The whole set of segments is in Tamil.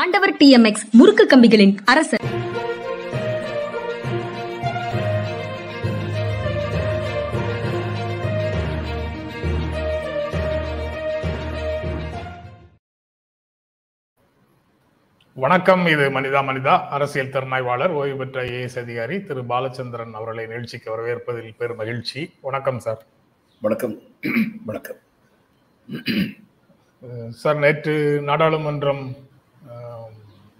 ஆண்டவர் டிஎம்எக்ஸ் முறுக்கு கம்பிகளின் அரசர். வணக்கம் இது மனிதா மனிதா அரசியல் திறனாய்வாளர் ஓய்வு பெற்ற ஐஏஎஸ் அதிகாரி திரு பாலச்சந்திரன் அவர்களை நிகழ்ச்சிக்கு வரவேற்பதில் பெரும் மகிழ்ச்சி. வணக்கம் சார். வணக்கம். வணக்கம். சார் நேற்று நாடாளுமன்றம்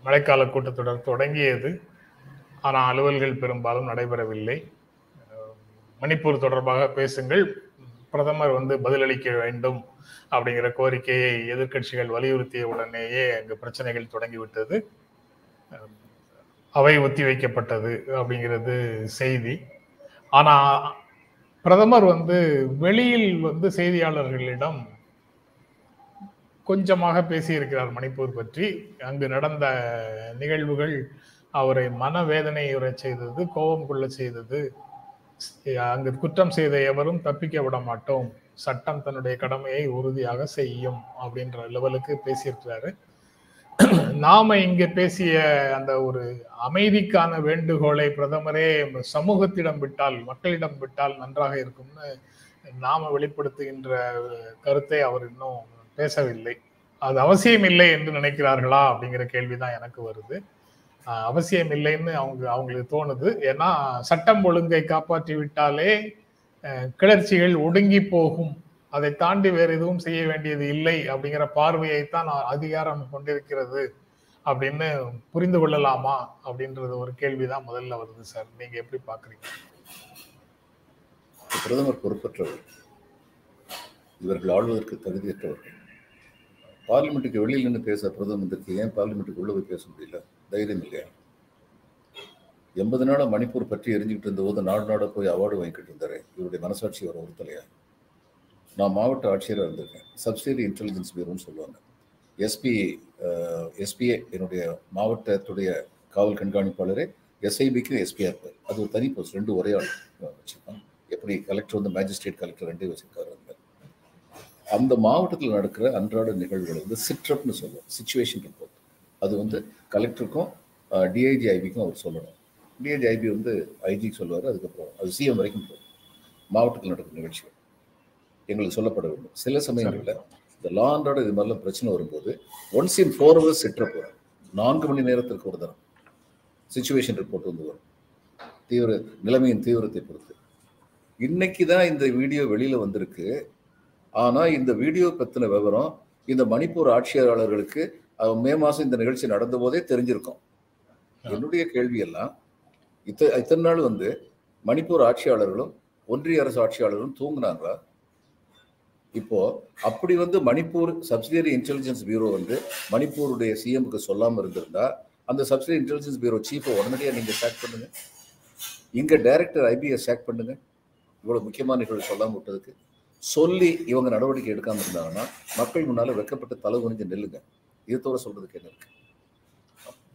மழைக்கால கூட்டத்தொடர் தொடங்கியது. ஆனால் அலுவல்கள் பெரும்பாலும் நடைபெறவில்லை. மணிப்பூர் தொடர்பாக பேசுங்கள். பிரதமர் வந்து பதிலளிக்க வேண்டும் அப்படிங்கிற கோரிக்கையை எதிர்க்கட்சிகள் வலியுறுத்திய உடனேயே அங்கு பிரச்சனைகள் தொடங்கிவிட்டது. அவை அவை ஒத்திவைக்கப்பட்டது அப்படிங்கிறது செய்தி. ஆனால் பிரதமர் வந்து வெளியில் வந்து செய்தியாளர்களிடம் கொஞ்சமாக பேசியிருக்கிறார் மணிப்பூர் பற்றி. அங்கு நடந்த நிகழ்வுகள் அவரை மனவேதனையுறச் செய்தது கோபம் கொள்ள செய்தது. அங்கு குற்றம் செய்த எவரும் தப்பிக்க விட மாட்டோம். சட்டம் தன்னுடைய கடமையை உறுதியாக செய்யும் அப்படின்ற லெவலுக்கு பேசியிருக்கிறாரு. நாம இங்க பேசிய அந்த ஒரு அமைதிக்கான வேண்டுகோளை பிரதமரே சமூகத்திடம் விட்டால் மக்களிடம் விட்டால் நன்றாக இருக்கும்னு நாம வெளிப்படுத்துகின்ற கருத்தை அவர் இன்னும் பேசவில்லை. அது அவசியம் இல்லை என்று நினைக்கிறார்களா அப்படிங்கிற கேள்விதான் எனக்கு வருது. அவசியம் இல்லைன்னு அவங்க அவங்களுக்கு தோணுது. ஏன்னா சட்டம் ஒழுங்கை காப்பாற்றி விட்டாலே கிளர்ச்சிகள் ஒடுங்கி போகும். அதை தாண்டி வேறு எதுவும் செய்ய வேண்டியது இல்லை அப்படிங்கிற பார்வையைத்தான் அதிகாரம் கொண்டிருக்கிறது அப்படின்னு புரிந்து கொள்ளலாமா அப்படின்றது ஒரு கேள்விதான் முதல்ல வருது சார். நீங்க எப்படி பாக்குறீங்க பிரதமர் பொறுப்பற்றவர். இவர்கள் ஆளுவதற்கு தகுதியற்றவர்கள். பார்லிமெண்ட்டுக்கு வெளியில் நின்று பேச பிரதமருக்கு ஏன் பார்லிமெண்ட்டுக்கு உள்ளே போய் பேச முடியல? தைரியம் இல்லையா? எண்பது நாளா மணிப்பூர் பற்றி எரிஞ்சுக்கிட்டு இருந்த போது நாடு நாட போய் அவார்டு வாங்கிக்கிட்டு இருந்தாரு. இவருடைய மனசாட்சி வர ஒருத்தலையா? நான் மாவட்ட ஆட்சியராக இருந்திருக்கேன். சப்சிடரி இன்டெலிஜென்ஸ் பியூரோன்னு சொல்லுவாங்க. எஸ்பி எஸ்பிஏ என்னுடைய மாவட்டத்துடைய காவல் கண்காணிப்பாளரே எஸ்ஐபிக்கும் எஸ்பிஆர் அது ஒரு தனி போஸ்ட் ரெண்டு ஒரே ஆள் வச்சிருப்பாங்க. எப்படி கலெக்டர் வந்து மேஜிஸ்ட்ரேட் கலெக்டர் ரெண்டே வச்சிருக்காரு அந்த அந்த மாவட்டத்தில் நடக்கிற அன்றாட நிகழ்வுகள் வந்து சிட்ரப்னு சொல்லுவோம் சுச்சுவேஷன் ரிப்போர்ட் அது வந்து கலெக்டருக்கும் டிஐஜி ஐபிக்கும் அவர் சொல்லணும். டிஐஜி ஐபி வந்து ஐஜிக்கு சொல்லுவார் அதுக்கப்புறம் அது சிஎம் வரைக்கும் போகும். மாவட்டத்தில் நடக்கிற நிகழ்ச்சிகள். எங்களுக்கு சொல்லப்பட வேண்டும். சில சமயங்களில் இந்த லா அண்ட் இது மாதிரிலாம் பிரச்சனை வரும்போது ஒன்ஸ் இன் ஃபோர் ஹவர்ஸ் சிட்ரப் வரும் நான்கு மணி நேரத்திற்கு ஒரு தரம் சுச்சுவேஷன் ரிப்போர்ட் வந்து வரும். தீவிர நிலைமையின் தீவிரத்தை பொறுத்து. இன்னைக்கு தான் இந்த வீடியோ வெளியில வந்திருக்கு. ஆனால் இந்த வீடியோ பற்றின விவரம் இந்த மணிப்பூர் ஆட்சியாளர்களுக்கு மே மாதம் இந்த நிகழ்ச்சி நடந்த போதே தெரிஞ்சிருக்கும். என்னுடைய கேள்வி எல்லாம் இத்த இத்தனை நாள் வந்து மணிப்பூர் ஆட்சியாளர்களும் ஒன்றிய அரசு ஆட்சியாளர்களும் தூங்குனாங்களா? இப்போ அப்படி வந்து மணிப்பூர் சப்சிடரி இன்டெலிஜென்ஸ் பியூரோ வந்து மணிப்பூருடைய சிஎம்க்கு சொல்லாமல் இருந்திருந்தா அந்த சப்சிடரி இன்டெலிஜென்ஸ் பியூரோ சீஃபை உடனடியாக நீங்கள் சேக் பண்ணுங்க. இங்கே டைரக்டர் ஐபிஎஸ் சேக் பண்ணுங்க. இவ்வளோ முக்கியமான நிகழ்வு சொல்லாமல் விட்டதுக்கு. சொல்லி இவங்க நடவடிக்கை எடுக்காம இருந்தாங்கன்னா மக்கள் முன்னால வெக்கப்பட்டு தலை குனிஞ்சு நெல்லுங்க. இது தவிர சொல்றதுக்கு என்ன இருக்கு?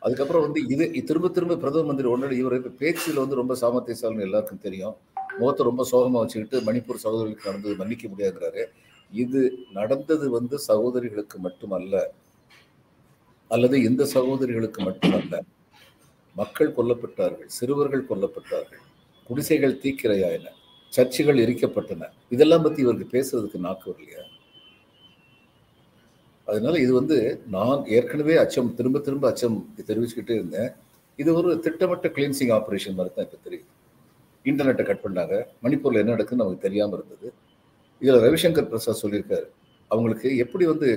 அதுக்கப்புறம் வந்து இது திரும்ப திரும்ப பிரதம மந்திரி ஒன்னடி இவர் பேச்சில் வந்து ரொம்ப சாமர்த்தியசாலின்னு எல்லாருக்கும் தெரியும். முகத்தை ரொம்ப சோகமா வச்சுக்கிட்டு மணிப்பூர் சகோதரிகளுக்கு நடந்தது மன்னிக்க முடியாதுங்கிறாரு. இது நடந்தது வந்து சகோதரிகளுக்கு மட்டுமல்ல அல்லது இந்த சகோதரிகளுக்கு மட்டுமல்ல மக்கள் கொல்லப்பட்டார்கள் சிறுவர்கள் கொல்லப்பட்டார்கள் குடிசைகள் தீக்கிரையாயின. சர்ச்சுகள் எரிக்கப்பட்டன. இதெல்லாம் பத்தி இவருக்கு பேசுறதுக்கு நாக்கு வரலையா? அதனால இது வந்து நான் ஏற்கனவே அச்சம் திரும்ப திரும்ப அச்சம் தெரிவிச்சுக்கிட்டே இருந்தேன். இது ஒரு திட்டமிட்ட கிளீன்சிங் ஆபரேஷன் மாதிரி தான் இப்போ தெரியுது. இன்டர்நெட்டை கட் பண்ணாங்க. மணிப்பூர்ல என்ன நடக்குன்னு நமக்கு தெரியாம இருந்தது. இதுல ரவிசங்கர் பிரசாத் சொல்லியிருக்காரு. அவங்களுக்கு எப்படி வந்து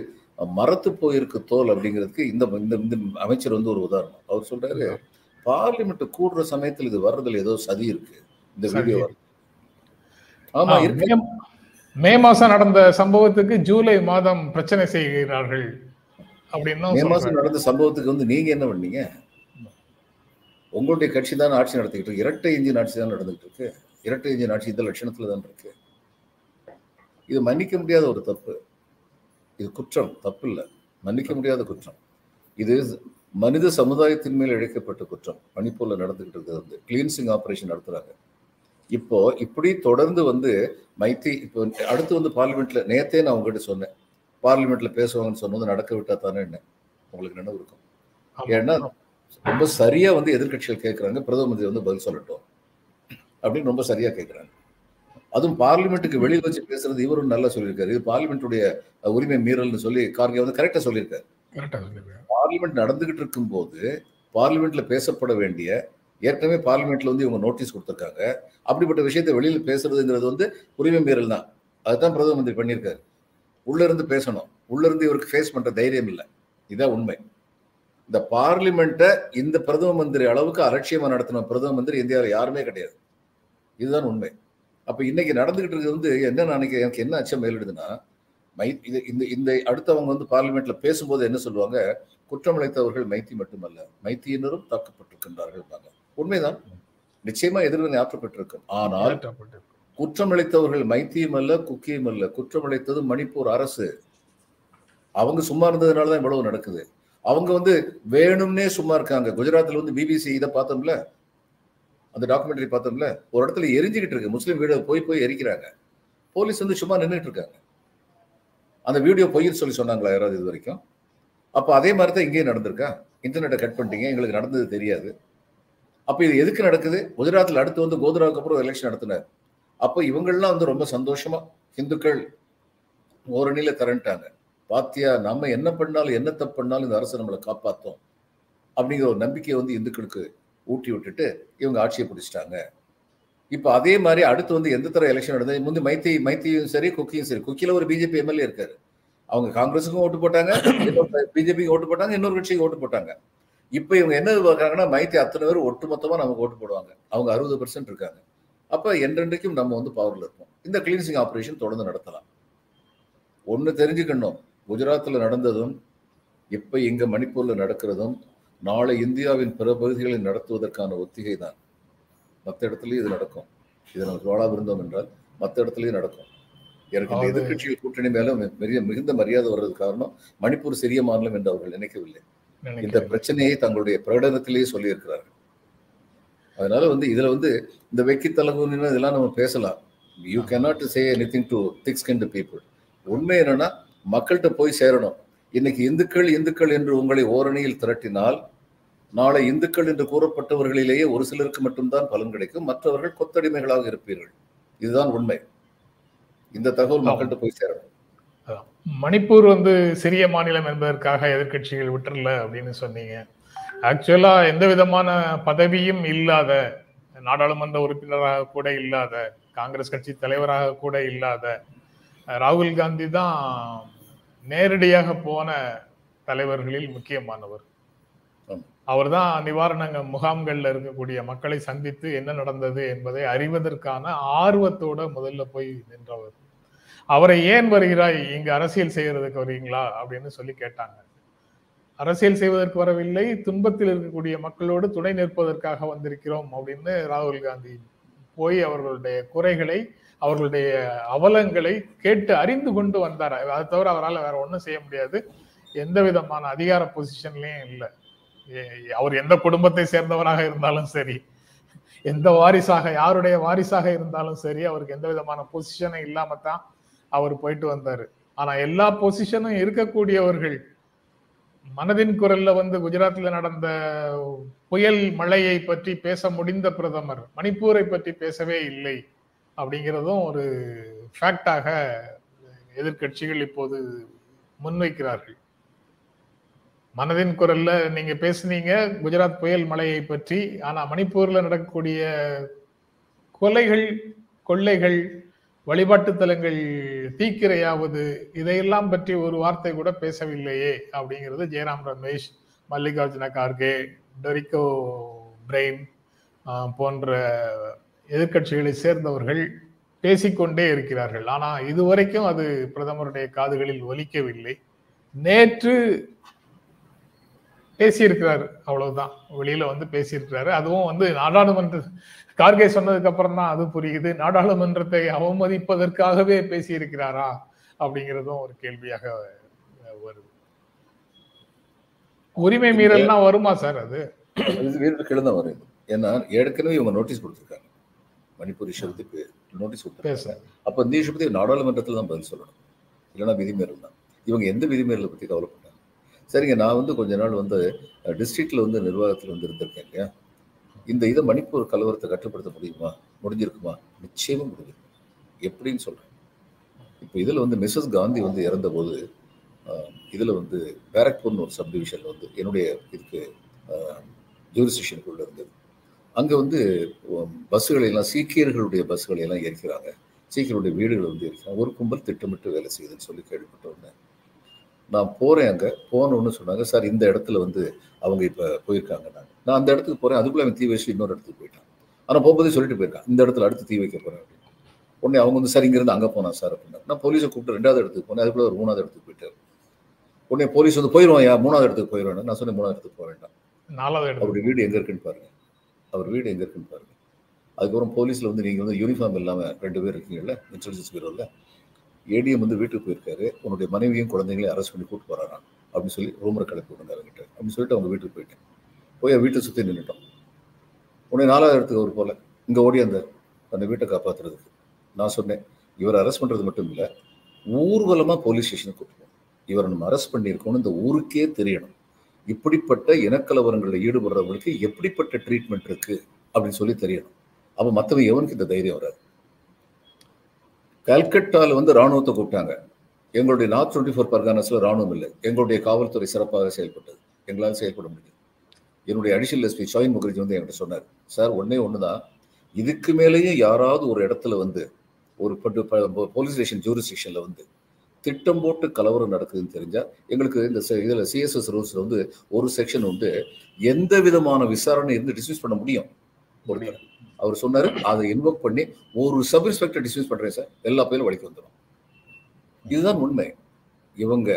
மரத்து போயிருக்கு தோல் அப்படிங்கிறதுக்கு இந்த இந்த இந்த அமைச்சர் வந்து ஒரு உதாரணம். அவர் சொல்றாரு பார்லிமெண்ட் கூடுற சமயத்தில் இது வர்றதுல ஏதோ சதி இருக்கு. இந்த. வீடியோ ஆமா மே- மாசம் நடந்த சம்பவத்துக்கு ஜூலை மாதம் பிரச்சனை செய்கிறார்கள் அப்படின்னும் மே மாசம். நடந்த சம்பவத்துக்கு வந்து நீங்க என்ன பண்ணீங்க? உங்களுடைய கட்சி தான் ஆட்சி நடத்திக்கிட்டு இருக்கு. இரட்டை இன்ஜின் ஆட்சி தான் நடந்துகிட்டு இருக்கு. இரட்டை இன்ஜின் ஆட்சி இந்த லட்சணத்துல தான் இருக்கு. இது மன்னிக்க முடியாத ஒரு தப்பு. இது குற்றம். தப்பு இல்லை. மன்னிக்க முடியாத குற்றம். இது மனித சமுதாயத்தின் மேல் இழைக்கப்பட்ட குற்றம். மணிப்பூர்ல நடந்துகிட்டு இருக்கிறது வந்து. கிளீன்சிங் ஆபரேஷன் நடத்துறாங்க. இப்போ இப்படி தொடர்ந்து வந்து மைத்தி இப்போ அடுத்து வந்து பார்லிமெண்ட்ல நேத்தே நான் உங்ககிட்ட சொன்னேன். பார்லிமெண்ட்ல பேசுவாங்கன்னு சொன்னது நடக்க விட்டா தானே என்ன? உங்களுக்கு நினைவு இருக்கும். ஏன்னா ரொம்ப சரியா வந்து எதிர்க்கட்சிகள் கேட்கறாங்க பிரதம மந்திரி வந்து பதில் சொல்லட்டும். அப்படின்னு ரொம்ப சரியா கேட்கறாங்க அதுவும் பார்லிமெண்ட்டுக்கு வெளியில் வச்சு பேசுறது இவரும் நல்லா சொல்லியிருக்காரு. இது பார்லிமெண்ட்டுடைய உரிமை மீறல்னு சொல்லி கார்கே வந்து கரெக்டா சொல்லியிருக்காரு. பார்லிமெண்ட் நடந்துகிட்டு இருக்கும்போது பார்லிமெண்ட்ல பேசப்பட வேண்டிய ஏற்கனவே பார்லிமெண்ட்ல வந்து இவங்க நோட்டீஸ் கொடுத்துருக்காங்க. அப்படிப்பட்ட விஷயத்தை வெளியில் பேசுறதுங்கிறது வந்து உரிமை மீறல் தான். அதுதான் பிரதம மந்திரி பண்ணியிருக்காரு. உள்ள இருந்து பேசணும். உள்ள இருந்து இவருக்கு ஃபேஸ் பண்ற தைரியம் இல்லை. இதான் உண்மை. இந்த பார்லிமெண்ட்டை இந்த பிரதம மந்திரி அளவுக்கு அலட்சியமா நடத்தின பிரதம மந்திரி இந்தியாவில் யாருமே கிடையாது. இதுதான் உண்மை. அப்போ இன்னைக்கு நடந்துகிட்டு இருக்கிறது வந்து என்ன நினைக்கிறேன் எனக்கு என்ன அச்சம் மேலிடுதுன்னா மை இது இந்த இந்த அடுத்தவங்க வந்து பார்லிமெண்ட்ல பேசும்போது என்ன சொல்லுவாங்க? குற்றம் இழைத்தவர்கள் மைத்தி மட்டுமல்ல மைத்தியினரும் தாக்கப்பட்டிருக்கின்றார்கள் உண்மைதான். நிச்சயமா எதிர்வினை ஆற்றப்பட்டிருக்கும். ஆனால். குற்றம் இழைத்தவர்கள் மைத்தியும் அல்ல குக்கியும் அல்ல. குற்றம் இழைத்தது மணிப்பூர் அரசு. அவங்க சும்மா இருந்ததுனால தான் இவ்வளவு நடக்குது. அவங்க வந்து வேணும்னே சும்மா இருக்காங்க. குஜராத்ல வந்து பிபிசி இதை பார்த்தோம்ல? அந்த டாக்குமெண்ட்ரி பார்த்தோம்ல? ஒரு இடத்துல எரிஞ்சுக்கிட்டு இருக்கு. முஸ்லீம் வீடு போய் போய் எரிக்கிறாங்க. போலீஸ் வந்து சும்மா நின்றுட்டு இருக்காங்க. அந்த வீடியோ பொய்ன்னு சொல்லி சொன்னாங்களா யாராவது இது வரைக்கும்? அப்போ அதே மாதிரி தான் இங்கேயும் நடந்திருக்கா? இன்டர்நெட்டை கட் பண்ணிட்டீங்க. எங்களுக்கு நடந்தது தெரியாது. அப்போ இது எதுக்கு நடக்குது? குஜராத்தில் அடுத்து வந்து கோதுராவுக்கு அப்புறம் எலெக்ஷன் நடத்தினார். அப்போ இவங்கள்லாம் வந்து ரொம்ப சந்தோஷமா இந்துக்கள் ஓரணியில திரண்டாங்க. பாத்தியா நம்ம என்ன பண்ணாலும் என்ன தப்பு பண்ணாலும் இந்த அரசு நம்மளை காப்பாற்றும் அப்படிங்கிற ஒரு நம்பிக்கையை வந்து இந்துக்களுக்கு ஊட்டி விட்டுட்டு இவங்க ஆட்சியை பிடிச்சிட்டாங்க. இப்போ அதே மாதிரி அடுத்து வந்து எந்த தர எலெக்ஷன் நடந்தது? முந்தி மைத்தி மைத்தியும் சரி குக்கியும் சரி. குக்கியில் ஒரு பிஜேபி எம்எல்ஏ இருக்காரு. அவங்க காங்கிரஸுக்கும் ஓட்டு போட்டாங்க பிஜேபிக்கு ஓட்டு போட்டாங்க இன்னொரு கட்சிக்கு ஓட்டு போட்டாங்க. இப்போ இவங்க என்ன பார்க்குறாங்கன்னா மைத்தி அத்தனை பேர் ஒட்டுமொத்தமாக நமக்கு ஓட்டு போடுவாங்க. அவங்க அறுபது பெர்சன்ட் இருக்காங்க. அப்போ என்றென்றைக்கும் நம்ம வந்து பவரில் இருப்போம். இந்த கிளீன்சிங் ஆப்ரேஷன் தொடர்ந்து நடத்தலாம். ஒன்று தெரிஞ்சுக்கணும். குஜராத்தில் நடந்ததும் இப்போ இங்கே மணிப்பூரில் நடக்கிறதும் நாளை இந்தியாவின் பிற பகுதிகளில் நடத்துவதற்கான ஒத்திகை தான். மற்ற இடத்துலையும் இது நடக்கும். இது நமக்கு இருந்தோம் என்றால் மற்ற இடத்துலையும் நடக்கும். எனக்கு எதிர்க்கட்சிகள் கூட்டணி மேல மிக மிகுந்த மரியாதை வர்றது காரணம் மணிப்பூர் சிறிய மாநிலம் என்று அவர்கள் நினைக்கவில்லை. இந்த. பிரச்சனையை தங்களுடைய பிரகடனத்திலேயே சொல்லியிருக்கிறார்கள். அதனால வந்து இதுல வந்து இந்த வெக்கி தலகுன்னு இதெல்லாம் நம்ம பேசலாம். You cannot say anything to thick skin people உண்மை என்னன்னா மக்கள்கிட்ட போய் சேரணும். இன்னைக்கு இந்துக்கள் இந்துக்கள் என்று உங்களை ஓரணியில் திரட்டினால் நாளை இந்துக்கள் என்று கூறப்பட்டவர்களிலேயே ஒரு சிலருக்கு மட்டும்தான் பலன் கிடைக்கும். மற்றவர்கள் கொத்தடிமைகளாக இருப்பீர்கள். இதுதான் உண்மை. இந்த தகவல் மக்கள்கிட்ட போய் சேரணும். மணிப்பூர் வந்து சிறிய மாநிலம் என்பதற்காக எதிர்க்கட்சிகள் விட்டுறல அப்படின்னு சொன்னீங்க. ஆக்சுவலா எந்த விதமான பதவியும் இல்லாத நாடாளுமன்ற உறுப்பினராக கூட இல்லாத காங்கிரஸ் கட்சி தலைவராக கூட இல்லாத ராகுல் காந்தி தான் நேரடியாக போன தலைவர்களில் முக்கியமானவர். ஆமா. அவர்தான் நிவாரண முகாம்கள்ல இருக்கக்கூடிய மக்களை சந்தித்து என்ன நடந்தது என்பதை அறிவதற்கான ஆர்வத்தோட முதல்ல போய் நின்றவர். அவரை ஏன் வருகிறாய்? இங்கு அரசியல் செய்கிறதுக்கு வருவீங்களா அப்படின்னு சொல்லி கேட்டாங்க. அரசியல் செய்வதற்கு வரவில்லை துன்பத்தில் இருக்கக்கூடிய மக்களோடு துணை நிற்பதற்காக வந்திருக்கிறோம் அப்படின்னு ராகுல் காந்தி போய் அவர்களுடைய குறைகளை அவர்களுடைய அவலங்களை கேட்டு அறிந்து கொண்டு வந்தார்? அதை தவிர அவரால் வேற ஒன்றும் செய்ய முடியாது. எந்த விதமான அதிகார பொசிஷன்லயும் இல்லை. ஏ- அவர் எந்த குடும்பத்தை சேர்ந்தவராக இருந்தாலும் சரி எந்த வாரிசாக யாருடைய வாரிசாக இருந்தாலும் சரி அவருக்கு எந்த விதமான பொசிஷனும் இல்லாம தான் அவர் போயிட்டு வந்தாரு. ஆனா எல்லா பொசிஷனும் இருக்கக்கூடியவர்கள் மனதின் குரல்ல வந்து குஜராத்ல நடந்த புயல் மழையை பற்றி பேச முடிந்த பிரதமர் மணிப்பூரை பற்றி பேசவே இல்லை அப்படிங்கிறதும் ஒரு ஃபேக்டாக எதிர்க்கட்சிகள் இப்போது முன்வைக்கிறார்கள். மனதின் குரல்ல நீங்க பேசுனீங்க குஜராத் புயல் மழையை பற்றி ஆனா மணிப்பூர்ல நடக்கக்கூடிய கொலைகள் கொள்ளைகள் வழிபாட்டு தலங்கள் தீக்கிரையாவது இதையெல்லாம் பற்றி ஒரு வார்த்தை கூட பேசவில்லையே அப்படிங்கிறது ஜெயராம் ரமேஷ் மல்லிகார்ஜுன கார்கே டொரிக்கோ பிரெயின் போன்ற எதிர்க்கட்சிகளை சேர்ந்தவர்கள் பேசிக்கொண்டே இருக்கிறார்கள். ஆனால் இதுவரைக்கும் அது பிரதமருடைய காதுகளில் ஒலிக்கவில்லை. நேற்று பேசியிருக்கிறார் அவ்வளவுதான். வெளியில வந்து பேசியிருக்கிறாரு. அதுவும் வந்து நாடாளுமன்ற கார்கே சொன்னதுக்கு அப்புறம் தான் அது புரியுது. நாடாளுமன்றத்தை அவமதிப்பதற்காகவே பேசியிருக்கிறாரா அப்படிங்கிறதும் ஒரு கேள்வியாக வருது. உரிமை மீறல்னா வருமா சார் அது? வீட்டு கிழந்த வரும் ஏன்னா ஏற்கனவே இவங்க நோட்டீஸ் கொடுத்துருக்காங்க. மணிப்பூர் இஷ்யூத்துக்கு நோட்டீஸ் கொடுத்துருக்காங்க. அப்போ இந்த பற்றி நாடாளுமன்றத்தில் தான் பதில் சொல்லணும். இல்லைன்னா விதிமீறல் தான். இவங்க எந்த விதிமீறலை பற்றி கவலைப்பட்டாங்க சரிங்க நான் வந்து கொஞ்ச நாள் வந்து டிஸ்ட்ரிக்ட்ல வந்து நிர்வாகத்தில் வந்து இருந்திருக்கேன் இல்லையா? இந்த இதை மணிப்பூர் கலவரத்தை கட்டுப்படுத்த முடியுமா? முடிஞ்சிருக்குமா? நிச்சயமும் முடிஞ்சிருக்கும் எப்படின்னு சொல்கிறேன் இப்போ இதில் வந்து மிஸ்ஸஸ் காந்தி வந்து இறந்தபோது இதில் வந்து பேரக்பூர்னு ஒரு சப்டிவிஷனில் வந்து என்னுடைய இதுக்கு ஜூரிஸ்டிஷனுக்குள்ள இருந்தது. அங்கே வந்து பஸ்ஸுகளையெல்லாம் சீக்கியர்களுடைய பஸ்ஸுகளையெல்லாம் எரிக்கிறாங்க சீக்கியருடைய வீடுகளை வந்து எரிக்கிறாங்க ஒரு கும்பல் திட்டமிட்டு வேலை செய்யுதுன்னு சொல்லி கேள்விப்பட்ட உடனே நான் போகிறேன் அங்கே. போகணுன்னு சொன்னாங்க. சார் இந்த இடத்துல வந்து அவங்க இப்போ போயிருக்காங்க. நான் நான் அந்த இடத்துக்கு போறேன் அதுக்குள்ள அவன் தீ வச்சு இன்னொரு இடத்துக்கு போயிட்டான். ஆனா போகும்போதே சொல்லிட்டு போயிருக்கான் இந்த இடத்துல அடுத்து தீ வைக்க போறேன் அப்படின்னு. உடனே அவங்க வந்து சார் இங்கிருந்து அங்க போனா சார் அப்படின்னா நான் போலீஸை கூப்பிட்டு ரெண்டாவது இடத்துக்கு போனேன் அதுக்குள்ள ஒரு மூணாவது இடத்துக்கு போயிட்டாரு. உடனே போலீஸ் வந்து போயிடுவான் யா மூணாவது இடத்துக்கு போயிடுவேன் நான் சொன்னேன் மூணாவது இடத்துக்கு போக வேண்டாம் நாலாவது அவருடைய வீடு எங்க இருக்குன்னு பாருங்க. அவர் வீடு எங்க இருக்குன்னு பாருங்க. அதுக்கப்புறம் போலீஸ்ல வந்து நீங்க வந்து யூனிஃபார்ம் இல்லாம ரெண்டு பேர் இருக்கீங்கல்ல இன்டெலிஜென்ஸ் பீரோல ஏடிஎம் வந்து வீட்டுக்கு போயிருக்காரு. உன்னுடைய மனைவியும் குழந்தைங்களையும் அரெஸ்ட் பண்ணி கூட்டு போறாராம். அப்படின்னு சொல்லி ரூமரை கிளப்பி விடுங்க அவர்கிட்ட. அப்படின்னு சொல்லிட்டு அவங்க வீட்டுக்கு போயிட்டேன். போய் வீட்டை சுத்தி நின்றுட்டோம் உடனே நாலாவது இடத்துக்கு அவர் போல இங்க ஓடி அந்த அந்த வீட்டை காப்பாற்றுறதுக்கு நான் சொன்னேன் இவரை அரெஸ்ட் பண்றது மட்டும் இல்ல ஊர்வலமா போலீஸ் ஸ்டேஷனுக்கு கூட்டு இவரை நம்ம அரெஸ்ட் பண்ணியிருக்கோம்னு இந்த ஊருக்கே தெரியணும். இப்படிப்பட்ட இனக்கலவரங்களில் ஈடுபடுறவங்களுக்கு எப்படிப்பட்ட ட்ரீட்மெண்ட் இருக்கு அப்படின்னு சொல்லி தெரியணும். அப்ப மற்றவங்க எவனுக்கு இந்த தைரியம் வராது? கல்கட்டாவில் வந்து ராணுவத்தை கூப்பிட்டாங்க. எங்களுடைய நார்த் டுவெண்ட்டி ஃபோர் பர்கானஸ்ல ராணுவம் இல்லை. எங்களுடைய காவல்துறை சிறப்பாக செயல்பட்டது. எங்களால் செயல்பட முடியும் என்னுடைய அடிஷனல் எஸ்பி ஷாயின் முகர்ஜி வந்து என்கிட்ட சொன்னார் சார் ஒன்னே ஒண்ணுதான். இதுக்கு மேலேயும் யாராவது ஒரு இடத்துல வந்து ஒரு போலீஸ் ஸ்டேஷன் ஜூரிஸ்டிக்ஷன்ல வந்து திட்டம் போட்டு கலவரம் நடக்குதுன்னு தெரிஞ்சா எங்களுக்கு இந்த இதுல சிஎஸ்எஸ் ரூல்ஸ்ல வந்து ஒரு செக்ஷன் உண்டு எந்த விதமான விசாரணை இருந்து டிஸ்மிஸ் பண்ண முடியும்? அவர் சொன்னாரு அதை இன்வோக் பண்ணி ஒரு சப் இன்ஸ்பெக்டர் டிஸ்மிஸ் பண்றேன் சார் எல்லா பேரும் வழிக்கு வந்துடும் இதுதான் உண்மை. இவங்க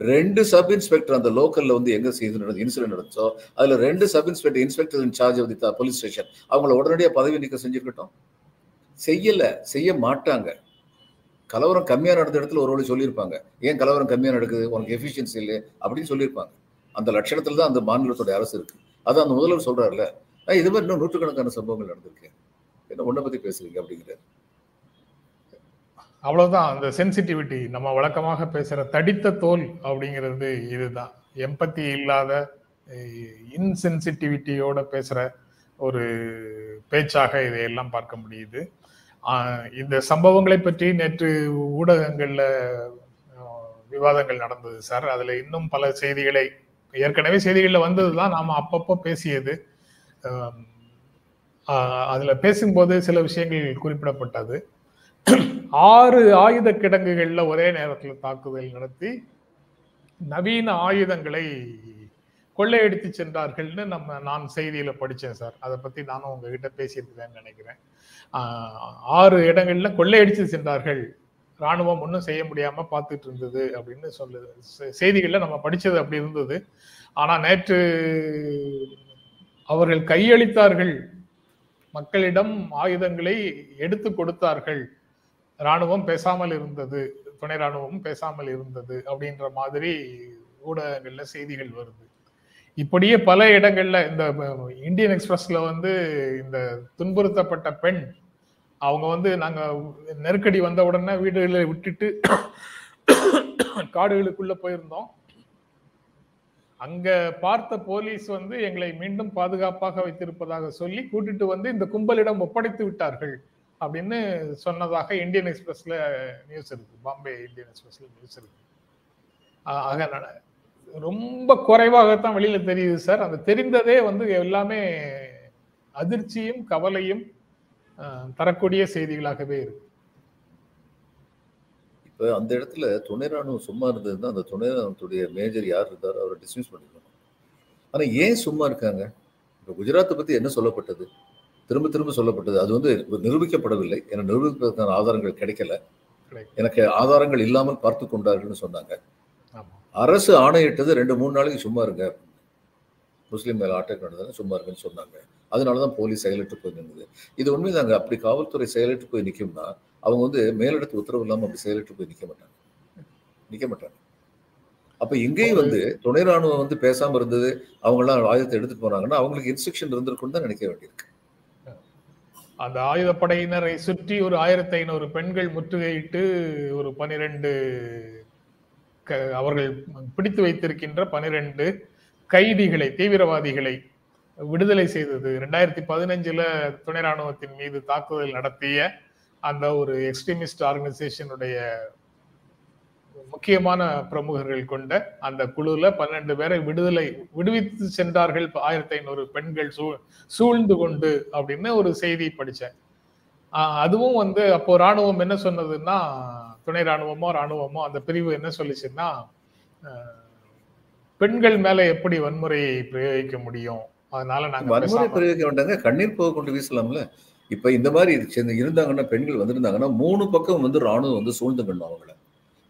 ரெண்டு சப் இன்ஸ்பெக்டர் அந்த லோக்கல்ல வந்து எங்க செய்து நடந்து இன்சிடென்ட் நடந்துச்சோ அதுல ரெண்டு sub inspector inspector in charge of the police station அவங்கள உடனடியாக பதவி நீக்கம் செஞ்சிருக்கட்டும். செய்யல செய்ய மாட்டாங்க. கலவரம் கம்மியாக நடந்த இடத்துல ஒரு வழி சொல்லியிருப்பாங்க. ஏன் கலவரம் கம்மியாக நடக்குது? உனக்கு எஃபிஷியன்சி இல்லை அப்படின்னு சொல்லியிருப்பாங்க. அந்த லட்சணத்தில் தான் அந்த மாநிலத்தோட அரசு இருக்கு. அதான் அந்த முதல்வர் சொல்றாருல்ல இது மாதிரி இன்னும் நூற்றுக்கணக்கான சம்பவங்கள் நடந்திருக்கு. என்ன உன்னை பத்தி பேசுறீங்க? அப்படிங்கிறாரு. அவ்வளவுதான். அந்த சென்சிட்டிவிட்டி நம்ம வழக்கமாக பேசுற தடித்த தோல் அப்படிங்கிறது இதுதான். எம்பத்தி இல்லாத இன்சென்சிட்டிவிட்டியோட பேசுற ஒரு பேச்சாக இதையெல்லாம் பார்க்க முடியுது. இந்த சம்பவங்களை பற்றி நேற்று ஊடகங்கள்ல விவாதங்கள் நடந்தது சார். அதுல இன்னும் பல செய்திகளை ஏற்கனவே செய்திகள்ல வந்ததுதான். நாம் அப்பப்போ பேசியது. அதில் பேசும்போது சில விஷயங்கள் குறிப்பிடப்பட்டது. ஆறு ஆயுத கிடங்குகளில் ஒரே நேரத்தில் தாக்குதல் நடத்தி நவீன ஆயுதங்களை கொள்ளையடித்து சென்றார்கள்னு நம்ம நான் செய்தியில் படித்தேன் சார். அதை பற்றி நானும் உங்ககிட்ட பேசியிருக்கிறேன்னு நினைக்கிறேன். ஆறு இடங்களில் கொள்ளையடித்து சென்றார்கள். ராணுவம் ஒன்றும் செய்ய முடியாமல் பார்த்துட்டு இருந்தது அப்படின்னு சொல்லுது. செய்திகளில் நம்ம படித்தது அப்படி இருந்தது. ஆனால் நேற்று அவர்கள் கையளித்தார்கள். மக்களிடம் ஆயுதங்களை எடுத்து கொடுத்தார்கள். ராணுவம் பேசாமல் இருந்தது துணை ராணுவமும் பேசாமல் இருந்தது அப்படின்ற மாதிரி ஊடகங்கள்ல செய்திகள் வருது. இப்படியே பல இடங்கள்ல இந்த இந்தியன் எக்ஸ்பிரஸ்ல வந்து இந்த துன்புறுத்தப்பட்ட பெண் அவங்க வந்து நாங்க நெருக்கடி வந்த உடனே வீடுகளை விட்டுட்டு காடுகளுக்குள்ள போயிருந்தோம். அங்க பார்த்த போலீஸ் வந்து எங்களை மீண்டும் பாதுகாப்பாக வைத்திருப்பதாக சொல்லி கூட்டிட்டு வந்து இந்த கும்பலிடம் ஒப்படைத்து விட்டார்கள். அப்படின்னு சொன்னதாக இந்தியன் எக்ஸ்பிரஸ்ல நியூஸ் இருக்கு. பாம்பே இந்தியன் எக்ஸ்பிரஸ்ல நியூஸ் இருக்கு. ஆக ரொம்ப குறைவாகத்தான் வெளியில தெரியுது சார். அந்த தெரிந்ததே வந்து எல்லாமே அதிர்ச்சியும் கவலையும் தரக்கூடிய செய்திகளாகவே இருக்கு. இப்ப அந்த இடத்துல துணை ராணுவம் சும்மா இருந்ததுன்னா அந்த துணை ராணுவத்துடைய மேஜர் யார் இருந்தாரோ அவரை டிஸ்மிஸ் பண்ணிக்கணும். ஆனா ஏன் சும்மா இருக்காங்க? இப்ப குஜராத்தை பத்தி என்ன சொல்லப்பட்டது? திரும்ப திரும்ப சொல்லப்பட்டது. அது வந்து நிரூபிக்கப்படவில்லை. என நிரூபிப்பதற்கான ஆதாரங்கள் கிடைக்கல. எனக்கு ஆதாரங்கள் இல்லாமல் பார்த்து கொண்டார்கள்னு சொன்னாங்க. அரசு ஆணையிட்டது ரெண்டு மூணு நாளைக்கு சும்மா இருங்க. முஸ்லீம் மேல அட்டாக் நடந்ததுன்னு சும்மா இருக்குன்னு சொன்னாங்க. அதனாலதான் போலீஸ் செயலற்று போய் நின்றுது இது உண்மைதாங்க. அப்படி காவல்துறை செயலற்று போய் நிக்கும்னா அவங்க வந்து மேலிடத்து உத்தரவு இல்லாம அப்படி செயலற்று போய் நிக்க மாட்டாங்க. நிக்க மாட்டாங்க. அப்ப இங்கேயும் வந்து துணை ராணுவம் வந்து பேசாம இருந்தது. அவங்க எல்லாம் ஆயுதத்தை எடுத்துட்டு போனாங்கன்னா அவங்களுக்கு இன்ஸ்ட்ரக்ஷன் இருந்திருக்குன்னு தான் நினைக்க வேண்டியிருக்கு. அந்த ஆயுதப்படையினரை சுற்றி ஒரு ஆயிரத்தி ஐநூறு பெண்கள் முற்றுகையிட்டு ஒரு பனிரெண்டு க- அவர்கள் பிடித்து வைத்திருக்கின்ற பனிரெண்டு கைதிகளை தீவிரவாதிகளை விடுதலை செய்தது. ரெண்டாயிரத்தி பதினஞ்சுல துணை ராணுவத்தின் மீது தாக்குதல் நடத்திய அந்த ஒரு எக்ஸ்ட்ரீமிஸ்ட் ஆர்கனைசேஷனுடைய முக்கியமான பிரமுகர்கள் கொண்ட அந்த குழுல பன்னெண்டு பேரை விடுதலை விடுவித்து சென்றார்கள். ஆயிரத்தி ஐநூறு பெண்கள் சூ சூழ்ந்து கொண்டு அப்படின்னு ஒரு செய்தி படிச்சேன். ஆஹ் அதுவும் வந்து அப்போ ராணுவம் என்ன சொன்னதுன்னா துணை ராணுவமோ ராணுவமோ அந்த பிரிவு என்ன சொல்லிச்சுன்னா பெண்கள் மேல எப்படி வன்முறையை பிரயோகிக்க முடியும்? அதனால நாங்க வன்முறை பிரயோகிக்க வேண்டாங்க. கண்ணீர் போக கொண்டு வீசலாம்ல. இப்ப இந்த மாதிரி இருந்தாங்கன்னா பெண்கள் வந்திருந்தாங்கன்னா மூணு பக்கம் வந்து ராணுவம் வந்து சூழ்ந்துக்கணும் அவங்கள.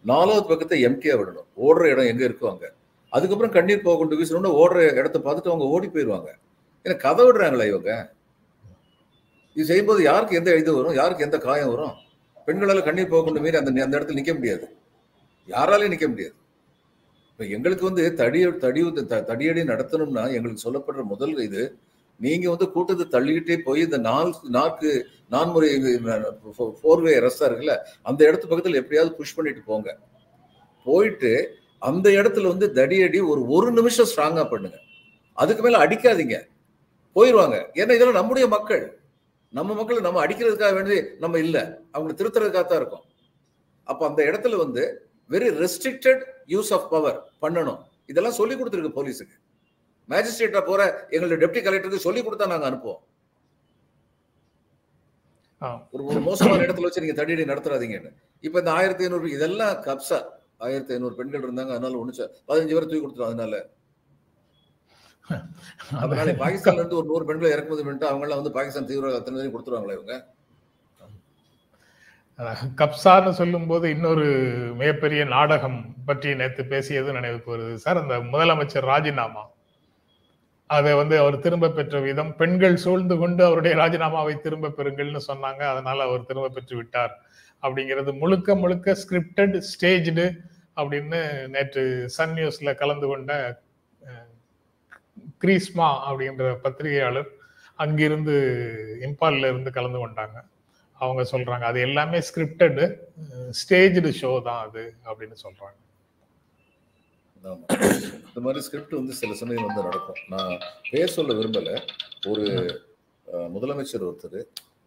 நாலாவது பக்கத்தை எம்டியா விடணும். ஓடுற இடம் எங்கே இருக்கோ அங்கே. அதுக்கப்புறம் கண்ணீர் போக கொண்டு வீசணும்னு ஓடுற இடத்த பார்த்துட்டு அவங்க ஓடி போயிடுவாங்க ஏன்னா கதை விடுறாங்களா இவங்க. இது செய்யும்போது யாருக்கு எந்த இது வரும்? யாருக்கு எந்த காயம் வரும்? பெண்களால் கண்ணீர் போக கொண்டு மீறி அந்த அந்த இடத்துல நிற்க முடியாது. யாராலையும் நிற்க முடியாது. இப்போ எங்களுக்கு வந்து தடிய தடி த- தடியடி நடத்தணும்னா எங்களுக்கு சொல்லப்படுற முதல் இது நீங்க வந்து கூட்டத்தை தள்ளிக்கிட்டே போய் இந்த நால் நாக்கு நான்முறை ஃபோர்வே ரஸ்தா இருக்குல்ல அந்த இடத்து பக்கத்தில் எப்படியாவது புஷ் பண்ணிட்டு போங்க. போயிட்டு அந்த இடத்துல வந்து தடியடி ஒரு ஒரு நிமிஷம் ஸ்ட்ராங்காக பண்ணுங்க. அதுக்கு மேலே அடிக்காதீங்க. போயிடுவாங்க ஏன்னா இதெல்லாம் நம்முடைய மக்கள். நம்ம மக்களை நம்ம அடிக்கிறதுக்காக வேண்டியது நம்ம இல்லை. அவங்களை திருத்துறதுக்காக தான் இருக்கும். அப்போ அந்த இடத்துல வந்து very restricted use of power பண்ணணும். இதெல்லாம் சொல்லி கொடுத்துருக்கு போலீஸுக்கு. மேஜிஸ்ட்ரேட்டா போற எங்களுடைய டெப்டி கலெக்டருக்கு சொல்லி கொடுத்தா நாங்க அனுப்புவோம். ஒரு ஒரு மோசமான இடத்துல வச்சு நீங்க தடியடி நடத்துறாதீங்கன்னு. இப்ப இந்த ஆயிரத்தி ஐநூறு இதெல்லாம் கப்சா. ஆயிரத்தி ஐநூறு பெண்கள் இருந்தாங்க அதனால ஒண்ணு பதினஞ்சு பேரை தூக்கி கொடுத்துரும் அதனால. அதனால பாகிஸ்தான்ல இருந்து ஒரு நூறு பெண்களை இறக்குமதி பண்ணிட்டு அவங்க எல்லாம் வந்து பாகிஸ்தான் தீவிரவாத அத்தனை பேரையும் கொடுத்துருவாங்களா இவங்க? கப்சான்னு சொல்லும்போது இன்னொரு மிகப்பெரிய நாடகம் பற்றி நேத்து பேசியது நினைவுக்கு வருது. சார் அந்த முதலமைச்சர் ராஜினாமா. அதை வந்து அவர் திரும்ப பெற்ற விதம் பெண்கள் சூழ்ந்து கொண்டு அவருடைய ராஜினாமாவை திரும்ப பெறுங்கள்னு சொன்னாங்க. அதனால அவர் திரும்ப பெற்று விட்டார். அப்படிங்கிறது முழுக்க முழுக்க ஸ்கிரிப்டட் ஸ்டேஜ்டு அப்படின்னு நேற்று சன் நியூஸ்ல கலந்து கொண்ட கிரீஸ்மா அப்படின்ற பத்திரிகையாளர் அங்கிருந்து இம்பால்ல இருந்து கலந்து கொண்டாங்க. அவங்க சொல்றாங்க அது எல்லாமே ஸ்கிரிப்டடு ஸ்டேஜ்டு ஷோ தான் அது அப்படின்னு சொல்றாங்க. ஆமா. இந்த மாதிரி ஸ்கிரிப்ட் வந்து சில சமயம் வந்து நடக்கும். நான் பேர் சொல்ல விரும்பலை. ஒரு முதலமைச்சர் ஒருத்தர்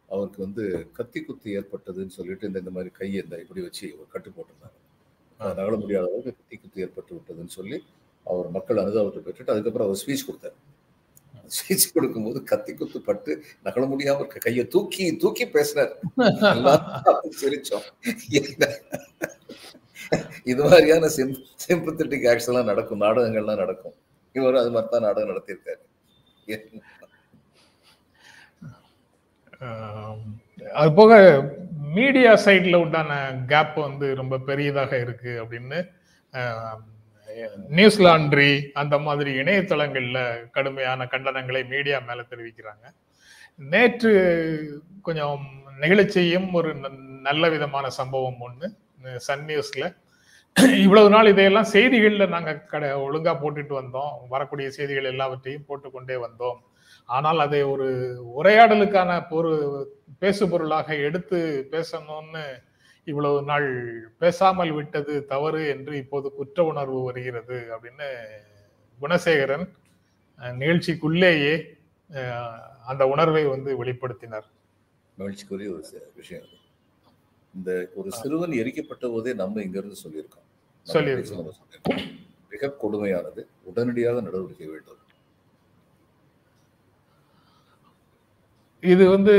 அவருக்கு வந்து கத்தி குத்தி ஏற்பட்டதுன்னு சொல்லிட்டு இந்த இந்த மாதிரி கையை இந்த இப்படி வச்சு ஒரு கட்டு போட்டிருந்தாங்க நகல முடியாத அளவுக்கு கத்தி குத்தி ஏற்பட்டு விட்டதுன்னு சொல்லி அவர் மக்கள் அனுதாபத்தை பெற்றுட்டு அதுக்கப்புறம் அவர் ஸ்பீச் கொடுத்தார். ஸ்பீச் கொடுக்கும்போது கத்தி குத்து பட்டு நகல முடியாம இருக்க கையை தூக்கி தூக்கி பேசினார் சிரிச்சோம். இது மாதிரியான சிம் சிம்பத்தட்டிக் ஆக்ட்ஸ் எல்லாம் நடக்கும். நாடகங்கள்லாம் நடக்கும். இவர் அது மாதிரி தான் நாடகம் நடத்தியிருக்காரு. அது போக மீடியா சைட்ல உண்டான கேப் வந்து ரொம்ப பெரியதாக இருக்கு அப்படின்னு நியூஸ்லாண்ட்ரி நியூஸ் லாண்ட்ரி அந்த மாதிரி இணையதளங்கள்ல கடுமையான கண்டனங்களை மீடியா மேல தெரிவிக்கிறாங்க. நேற்று கொஞ்சம் நிகழ்ச்சியும் ஒரு நல்ல விதமான சம்பவம் ஒன்று சன் நியூஸ்ல இவ்வளவு நாள் இதையெல்லாம் செய்திகளில் நாங்கள் கடை ஒழுங்கா போட்டுட்டு வந்தோம். வரக்கூடிய செய்திகள் எல்லாவற்றையும் போட்டுக்கொண்டே வந்தோம். ஆனால் அதை ஒரு உரையாடலுக்கான ஒரு பேசு பொருளாக எடுத்து பேசணும்னு இவ்வளவு நாள் பேசாமல் விட்டது தவறு என்று இப்போது குற்ற உணர்வு வருகிறது அப்படின்னு குணசேகரன் நிகழ்ச்சிக்குள்ளேயே அந்த உணர்வை வந்து வெளிப்படுத்தினார். மகிழ்ச்சிக்குரிய ஒரு விஷயம். இந்த ஒரு சிறுவன் எரிக்கப்பட்ட போதே நம்ம இங்க இருந்து சொல்லியிருக்கோம். சொல்லியிருக்கோம். மிக கொடுமையானது உடனடியாக நடவடிக்கை வேண்டும். இது வந்து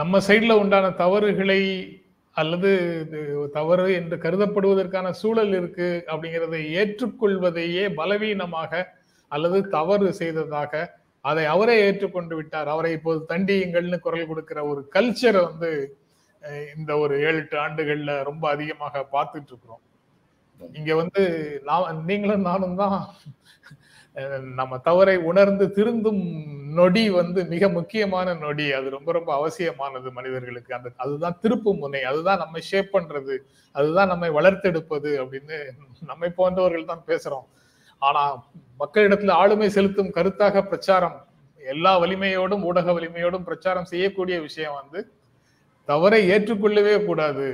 நம்ம சைட்ல உண்டான தவறுகளை அல்லது தவறு என்று கருதப்படுவதற்கான சூழல் இருக்கு அப்படிங்கிறதை ஏற்றுக்கொள்வதையே பலவீனமாக அல்லது தவறு செய்ததாக அதை அவரே ஏற்றுக்கொண்டு விட்டார். அவரை இப்போது தண்டியுங்கள்னு குரல் கொடுக்கிற ஒரு கல்ச்சரை வந்து இந்த ஒரு ஏழு எட்டு ஆண்டுகள்ல ரொம்ப அதிகமாக பார்த்துட்டு இருக்கிறோம். இங்க வந்து நான் நீங்களும் நானும் தான். நம்ம தவறை உணர்ந்து திருந்தும் நொடி வந்து மிக முக்கியமான நொடி. அது ரொம்ப ரொம்ப அவசியமானது மனிதர்களுக்கு. அந்த அதுதான் திருப்பு முனை. அதுதான் நம்ம ஷேப் பண்றது. அதுதான் நம்மை வளர்த்தெடுப்பது அப்படின்னு நம்மை போன்றவர்கள் தான் பேசுறோம். ஆனா மக்களிடத்துல ஆளுமை செலுத்தும் கருத்தாக பிரச்சாரம் எல்லா வலிமையோடும் ஊடக வலிமையோடும் பிரச்சாரம் செய்யக்கூடிய விஷயம் வந்து தவறை ஏற்றுக்கொள்ளவே கூடாது.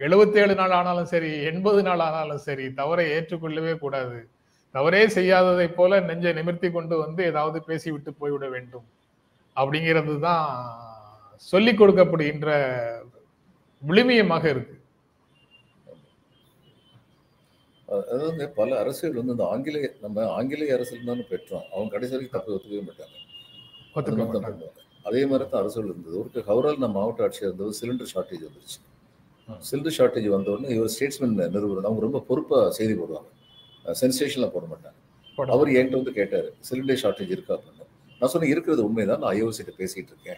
எழுபத்தேழு நாள் ஆனாலும் சரி எண்பது நாள் ஆனாலும் சரி தவறை ஏற்றுக்கொள்ளவே கூடாது. தவறே செய்யாததை போல நெஞ்சை நிமிர்த்தி கொண்டு வந்து ஏதாவது பேசிவிட்டு போய்விட வேண்டும். அப்படிங்கிறது தான் சொல்லிக் கொடுக்கப்படுகின்ற விழுமியமாக இருக்கு. அதாவது பல அரசியல் வந்து இந்த ஆங்கிலேய நம்ம ஆங்கிலேய அரசியல் தானே பெற்றோம். அவங்க கடைசி வரைக்கும் தப்பு ஒத்துக்கவே மாட்டாங்க. ஒத்துக்க. அதே மாதிரி தான் அரசியல் இருந்தது. ஒரு ஹவரால் நம்ம மாவட்ட ஆட்சியர் இருந்தது சிலிண்டர் ஷார்ட்டேஜ் வந்துருச்சு. சிலிண்டர் ஷார்ட்டேஜ் வந்த உடனே இவர் ஸ்டேட்ஸ்மேன் நிறுவனம் அவங்க ரொம்ப பொறுப்பா செய்தி போடுவாங்க. சென்சேஷன்ல போட மாட்டாங்க. அவர் என்கிட்ட வந்து கேட்டாரு சிலிண்டர் ஷார்ட்டேஜ் இருக்கா? அப்படின்னு. நான் சொன்னேன் இருக்கிறது உண்மைதான். நான் ஐஓசி கிட்ட பேசிட்டு இருக்கேன்.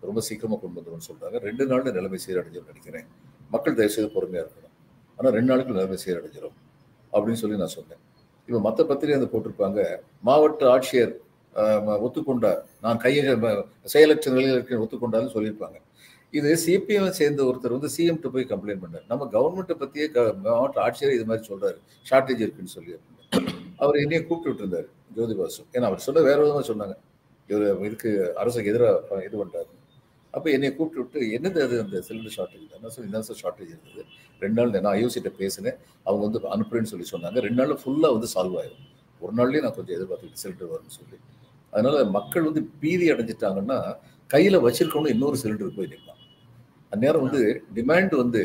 ரொம்ப சீக்கிரமா கொண்டு வந்துருன்னு சொல்றாங்க. ரெண்டு நாள்ல நிலைமை சீரடைஞ்சிரும் நினைக்கிறேன். மக்கள் தயவு செய்து பொறுமையா இருக்கணும். ஆனா ரெண்டு நாளுக்கு நிலைமை சீரடைஞ்சிரும். அப்படின்னு சொல்லி நான் சொன்னேன். இப்போ மற்ற பத்திரிகை வந்து போட்டிருப்பாங்க மாவட்ட ஆட்சியர் ஒத்துக்கொண்டார். நான் கையை செயலற்ற நிலையில் இருக்க ஒத்துக்கொண்டார்னு சொல்லியிருப்பாங்க. இது சிபிஎம் சேர்ந்த ஒருத்தர் வந்து சிஎம் போய் கம்ப்ளைண்ட் பண்ணார். நம்ம கவர்மெண்ட்டை பற்றியே க- மாவட்ட ஆட்சியர் இது மாதிரி சொல்றாரு. ஷார்ட்டேஜ் இருக்குன்னு சொல்லி அவர் என்னைய கூப்பிட்டு விட்டுருந்தாரு ஜோதிபாசு ஏன்னா அவர் சொன்ன வேற விதமாக சொன்னாங்க. இவர் இதுக்கு அரசுக்கு எதிராக இது பண்ணுறாரு அப்போ என்னை கூப்பிட்டு விட்டு என்னது அது அந்த சிலிண்டர் ஷார்ட்டேஜ் தான் சொல்லி இந்த ஷார்ட்டேஜ் இருந்தது? ரெண்டு நாள் நான் ஐஓசிட்ட பேசினேன். அவங்க வந்து அனுப்புறேன்னு சொல்லி சொன்னாங்க. ரெண்டு நாள் ஃபுல்லாக வந்து சால்வ் ஆயிடும் ஒரு நாள்லயே நான் கொஞ்சம் எதிர்பார்த்துட்டு சிலிண்டர் வரும்னு சொல்லி. அதனால மக்கள் வந்து பீதி அடைஞ்சிட்டாங்கன்னா கையில வச்சிருக்கணும் இன்னொரு சிலிண்டர் போய் நிற்கலாம் அந்நேரம் வந்து டிமாண்ட் வந்து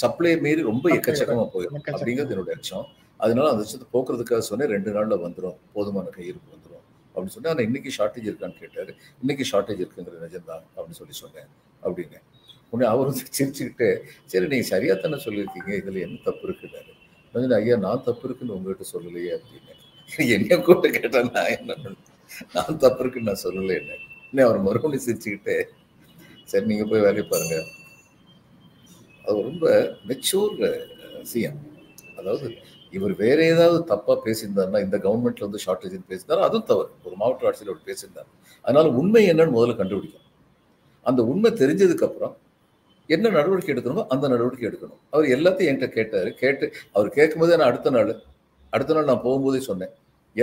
சப்ளை மீறி ரொம்ப எக்கச்சக்கமா போயிடும். அப்படிங்கிறது என்னோட அச்சம். அதனால அந்த விஷயத்தை போக்குறதுக்காக சொன்னேன் ரெண்டு நாள்ல வந்துடும் போதுமான கையிருப்பு வந்துடும் அப்படின்னு சொன்னேன். ஆனால் இன்னைக்கு ஷார்ட்டேஜ் இருக்கான்னு கேட்டாரு. இன்னைக்கு ஷார்ட்டேஜ் இருக்குங்கிற நிஜம்தான் அப்படின்னு சொல்லி சொன்னேன். அப்படின்னு. உடனே அவர் வந்து சிரிச்சுக்கிட்டு சரி நீங்க சரியா தானே சொல்லியிருக்கீங்க. இதுல என்ன தப்பு இருக்குன்னாரு ஐயா நான் தப்பு இருக்குன்னு உங்ககிட்ட சொல்லலையே அப்படின்னு. என்ன கூட்ட கேட்டா நான் என்ன நான் தப்பு இருக்குன்னு நான் சொல்லலை என்ன. இன்னும் அவர் மறுபடியும் சிரிச்சுக்கிட்டு சரி நீங்க போய் வேலையை பாருங்க. அது ரொம்ப மெச்சூர் சிஎம் அதாவது இவர் வேற ஏதாவது தப்பா பேசியிருந்தாருன்னா இந்த கவர்மெண்ட்ல வந்து ஷார்டேஜ் பேசியிருந்தாரு? அதுவும் தவறு. ஒரு மாவட்ட ஆட்சியில் அவர் பேசியிருந்தார். அதனால உண்மை என்னன்னு முதல்ல கண்டுபிடிக்கும் அந்த உண்மை தெரிஞ்சதுக்கு அப்புறம் என்ன நடவடிக்கை எடுக்கணுமோ அந்த நடவடிக்கை எடுக்கணும். அவர் எல்லாத்தையும் என்கிட்ட கேட்டாரு. கேட்டு அவர் கேட்கும்போதே நான் அடுத்த நாள் அடுத்த நாள் நான் போகும்போதே சொன்னேன்.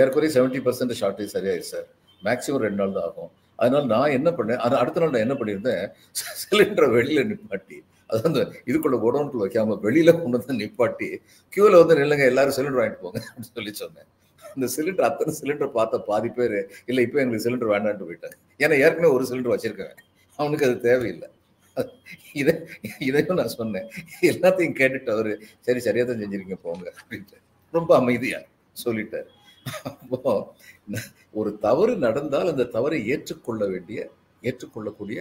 ஏற்கனவே செவன்ட்டி பர்சன்ட் ஷார்ட்டேஜ் சரியாயிரு சார் மேக்ஸிமம் ரெண்டு நாள் தான் ஆகும். அதனால நான் என்ன பண்ணேன் அது அடுத்த நாள் நான் என்ன பண்ணியிருந்தேன் சிலிண்டரை வெளியில நிப்பாட்டி அது அந்த இதுக்குள்ள குடோனுக்குள்ள வைக்காம வெளியில கொண்டு வந்து நிப்பாட்டி கியூவில் வந்து நில்லுங்க எல்லாரும் சிலிண்டர் வாங்கிட்டு போங்க அப்படின்னு சொல்லி சொன்னேன். இந்த சிலிண்டர் அத்தனை சிலிண்டர் பார்த்த பாதி பேர் இல்லை இப்போ எங்களுக்கு சிலிண்டர் வேண்டான்ட்டு போயிட்டாங்க. ஏன்னா ஏற்கனவே ஒரு சிலிண்டர் வச்சிருக்கேன் அவனுக்கு அது தேவையில்லை. இதை இதையும் நான் சொன்னேன். எல்லாத்தையும் கேட்டுட்டு அவரு சரி சரியாக தான் செஞ்சிருக்கீங்க போங்க அப்படின்ட்டு. ரொம்ப அமைதியா சொல்லிட்டார். அப்போ ஒரு தவறு நடந்தால் அந்த தவறை ஏற்றுக்கொள்ள வேண்டிய ஏற்றுக்கொள்ளக்கூடிய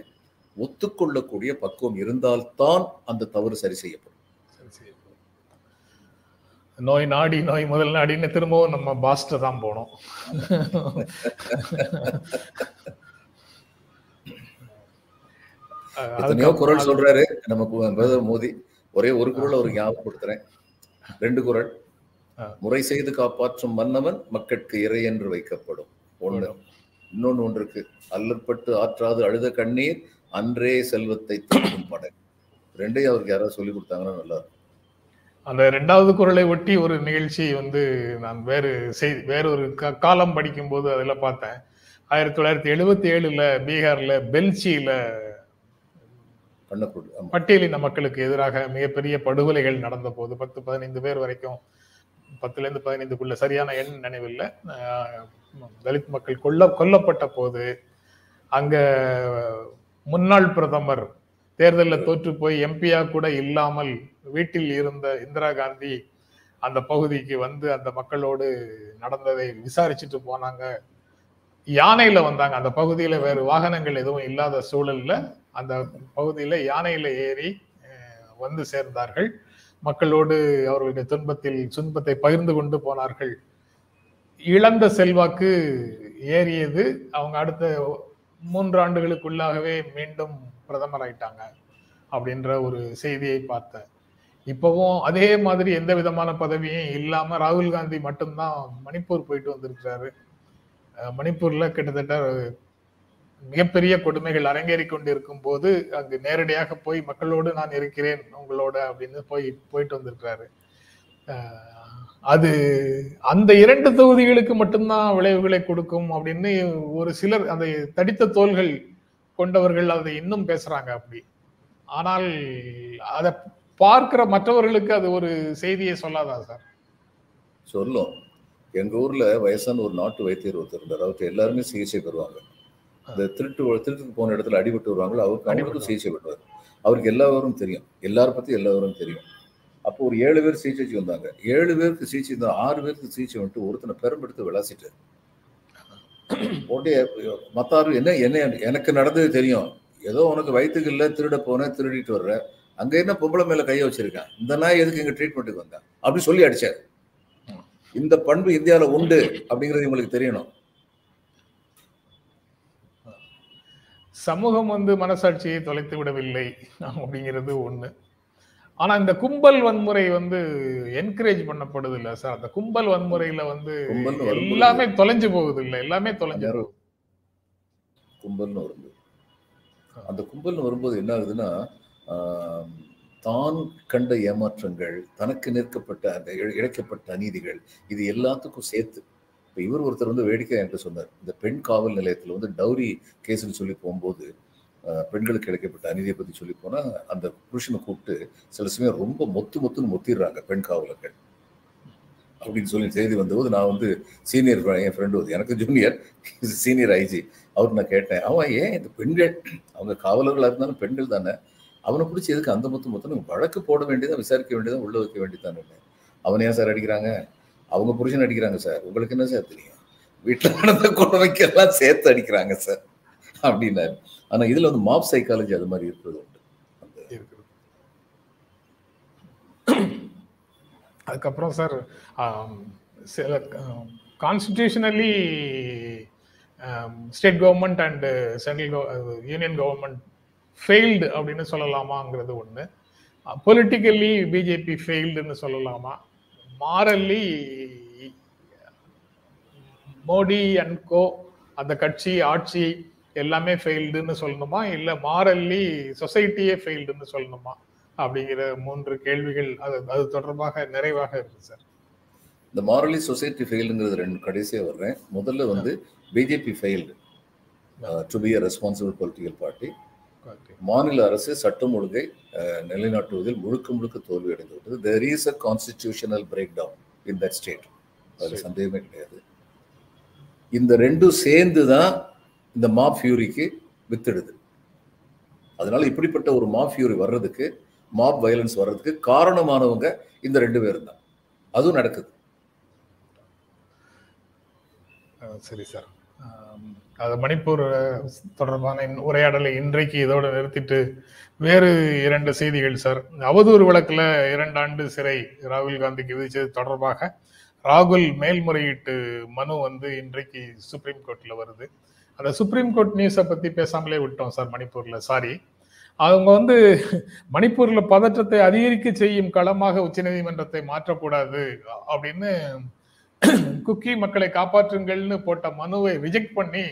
ஒத்துக்கொள்ளக்கூடிய பக்குவம் இருந்தால்தான் அந்த தவறு சரி செய்யப்படும். நோய் நாடி நோய் முதல் நாடின்னு திரும்பவும் நம்ம பாஸ்ட தான் போனோம் எத்தனையோ குரல் சொல்றாரு நமக்கு மோடி ஒரே ஒரு குரல் ஒரு ஞாபகப்படுத்துறேன் ரெண்டு குரல். முறை செய்து காப்பாற்றும் மன்னவன் மக்கட்கு இறை என்று வைக்கப்படும். ஒண்ணு. இன்னொன்னு ஒன்று இருக்கு அல்லற்பட்டு ஆற்றாது அழுத கண்ணீர் அன்றே செல்வத்தை தூக்கும் படை. ரெண்டையும் அவருக்கு யாராவது சொல்லி கொடுத்தாங்கன்னா நல்லா இருக்கும். அந்த ரெண்டாவது குரலை ஒட்டி ஒரு நிகழ்ச்சி வந்து நான் வேறு செய் வேறொரு கா- காலம் படிக்கும்போது அதில் பார்த்தேன். ஆயிரத்தி தொள்ளாயிரத்தி எழுபத்தி ஏழுல பீகார்ல பெல்ச்சியில பட்டியலின மக்களுக்கு எதிராக மிகப்பெரிய படுகொலைகள் நடந்த போது பத்து பதினைந்து பேர் வரைக்கும் பத்துலேருந்து பதினைந்துக்குள்ள சரியான எண் நினைவில் தலித் மக்கள் கொல்ல கொல்லப்பட்ட போது அங்க முன்னாள் பிரதமர் தேர்தலில் தோற்று போய் எம்பியா கூட இல்லாமல் வீட்டில் இருந்த இந்திரா காந்தி அந்த பகுதிக்கு வந்து அந்த மக்களோடு நடந்ததை விசாரிச்சுட்டு போனாங்க. யானையில வந்தாங்க. அந்த பகுதியில வேறு வாகனங்கள் எதுவும் இல்லாத சூழல்ல அந்த பகுதியில யானையில ஏறி வந்து சேர்ந்தார்கள். மக்களோடு அவர்களுடைய துன்பத்தில் துன்பத்தை பகிர்ந்து கொண்டு போனார்கள். இழந்த செல்வாக்கு ஏறியது. அவங்க அடுத்த மூன்று ஆண்டுகளுக்குள்ளாகவே மீண்டும் பிரதமர் ஆயிட்டாங்க அப்படின்ற ஒரு செய்தியை பார்த்தேன் இப்பவும் அதே மாதிரி எந்த விதமான பதவியும் இல்லாம ராகுல் காந்தி மட்டும்தான் மணிப்பூர் போயிட்டு வந்திருக்கிறாரு. மணிப்பூர்ல கிட்டத்தட்ட மிகப்பெரிய கொடுமைகள் அரங்கேறி கொண்டிருக்கும் போது அங்கு நேரடியாக போய் மக்களோடு நான் இருக்கிறேன் உங்களோட அப்படின்னு போய் போயிட்டு வந்திருக்கிறாரு. அது அந்த இரண்டு தொகுதிகளுக்கு மட்டும்தான் விளைவுகளை கொடுக்கும் அப்படின்னு ஒரு சிலர் அந்த தடித்த தோள்கள் கொண்டவர்கள் அதை இன்னும் பேசுறாங்க அப்படி. ஆனால் அதை பார்க்கிற மற்றவர்களுக்கு அது ஒரு செய்தியை சொல்லாதா சார்? சொல்லும். எங்க ஊர்ல வயசான ஒரு நாட்டு வைத்தியர் ஒருத்தர் இருந்தார். அவருக்கு எல்லாருமே சிகிச்சை பெறுவாங்க. இந்த திருட்டு திருட்டுக்கு போன இடத்துல அடிபட்டு வருவாங்களோ அவருக்கு அடிபட்டு. சிகிச்சை பெறுவார் அவருக்கு எல்லாரும் தெரியும். எல்லார பத்தி எல்லாரும் தெரியும். அப்போ ஒரு ஏழு பேர் சிகிச்சைக்கு வந்தாங்க. ஏழு பேருக்கு சிகிச்சை இருந்தா ஆறு பேருக்கு சிகிச்சை வந்துட்டு ஒருத்தனை பெரும்பெடுத்து விளாசிட்டாரு. உடனே மத்தாரு என்ன என்ன எனக்கு நடந்தது தெரியும். ஏதோ உனக்கு வயிற்றுக்கு இல்லை திருட போனேன் திருடிட்டு வர்ற. அங்க என்ன பொம்பளை மேல கையை வச்சிருக்கேன்? இந்த நாய் எதுக்கு இங்க ட்ரீட்மெண்ட்டுக்கு வந்தேன் அப்படி சொல்லி அடிச்சாரு. இந்த பண்பு இந்தியால உண்டு அப்படிங்கிறது உங்களுக்கு தெரியணும். சமூகம் வந்து மனசாட்சியை தொலைத்து விடவில்லை அப்படிங்கிறது ஒண்ணு. ஆனா இந்த கும்பல் வன்முறை வந்து என்கரேஜ் பண்ணப்படுது இல்ல சார் அந்த கும்பல் வன்முறையில வந்து எல்லாமே தொலைஞ்சு போகுது இல்ல எல்லாமே தொலைஞ்சு கும்பல்னு வரும்போது. அந்த கும்பல்னு வரும்போது என்ன ஆகுதுன்னா தான் கண்ட ஏமாற்றங்கள் தனக்கு நிற்கப்பட்ட அந்த இழ- இழைக்கப்பட்ட அநீதிகள் இது எல்லாத்துக்கும் சேர்த்து இப்போ இவர் ஒருத்தர் வந்து வேடிக்கை என்கிட்ட சொன்னார். இந்த பெண் காவல் நிலையத்தில் வந்து டவுரி கேஸ்ன்னு சொல்லி போகும்போது பெண்களுக்கு கிடைக்கப்பட்ட அநீதியை பற்றி சொல்லி போனால் அந்த புருஷனை கூப்பிட்டு சில சமயம் ரொம்ப மொத்து மொத்துன்னு மொத்திடுறாங்க பெண் காவலர்கள். அப்படின்னு சொல்லி செய்தி வந்தபோது நான் வந்து சீனியர் என் ஃப்ரெண்டு வந்து எனக்கு ஜூனியர் சீனியர் ஐஜி அவர் நான் கேட்டேன் அவன் ஏன் இந்த பெண்கள் அவங்க காவலர்களாக இருந்தாலும் பெண்கள் தானே? அவனை பிடிச்சி எதுக்கு அந்த மொத்தம் மொத்தம் வழக்கு போட வேண்டியதான் விசாரிக்க வேண்டியதான் உள்ள வைக்க வேண்டியதான் அவனை ஏன் சார் அடிக்கிறாங்க? அவங்க புருஷன் அடிக்கிறாங்க சார். உங்களுக்கு என்ன சார் தெரியும்? வீட்டில் நடந்த கொடுமைக்கெல்லாம் சேர்த்து அடிக்கிறாங்க சார். அப்படின்னாரு. ஆனால் இதில் வந்து மாப் சைக்காலஜி அது மாதிரி இருக்கிறது உண்டு. அதுக்கப்புறம் சார் சில constitutionally state government and central union government failed அப்படின்னு சொல்லலாமாங்கிறது ஒன்று பொலிட்டிக்கலி பிஜேபி ஃபெயில்டுன்னு சொல்லலாமா? மாரல்லி மோடி அண்ட் கோ அந்த கட்சி ஆட்சி எல்லாமே ஃபெயில்டுன்னு சொல்லணுமா? இல்லை மாரல்லி சொசைட்டியே ஃபெயில்டுன்னு சொல்லணுமா? அப்படிங்கிற மூன்று கேள்விகள் அது அது தொடர்பாக நிறைவாக இருக்கு சார். இந்த மாரலி சொசைட்டி ஃபெயில்டுங்கிறது ரெண்டு கடைசியாக வர்றேன். முதல்ல வந்து BJP failed to be a responsible political party மாநில அரசு சட்டம் ஒழுங்கை நிலைநாட்டுவதில் முழுக்க முழுக்க தோல்வி அடைந்து விட்டது there is a constitutional breakdown in that state அது சரி. சந்தேகமே கிடையாது. இந்த ரெண்டும் சேர்ந்து தான் இந்த மா ஃபியூரிக்கு வித்திடுது. அதனால இப்படிப்பட்ட ஒரு மா ஃபியூரி வர்றதுக்கு மாப் வயலன்ஸ் வர்றதுக்கு காரணமானவங்க இந்த ரெண்டு பேரும் தான் அதுவும் நடக்குது. சரி சார். அது மணிப்பூர் தொடர்பான இன்- உரையாடலை இன்றைக்கு இதோட நிறுத்திட்டு வேறு இரண்டு செய்திகள் சார். அவதூறு வழக்கில் இரண்டு ஆண்டு சிறை ராகுல் காந்திக்கு விதித்தது தொடர்பாக ராகுல் மேல்முறையீட்டு மனு வந்து இன்றைக்கு சுப்ரீம் கோர்ட்டில் வருது. அந்த சுப்ரீம் கோர்ட் நியூஸை பற்றி பேசாமலே விட்டோம் சார் மணிப்பூரில். சாரி. அவங்க வந்து மணிப்பூர்ல பதற்றத்தை அதிகரிக்க செய்யும் களமாக உச்சநீதிமன்றத்தை மாற்றக்கூடாது அப்படின்னு குக்கி மக்களை காப்பாற்றுங்கள்னு போட்ட மனுவை ரிஜெக்ட் பண்ணி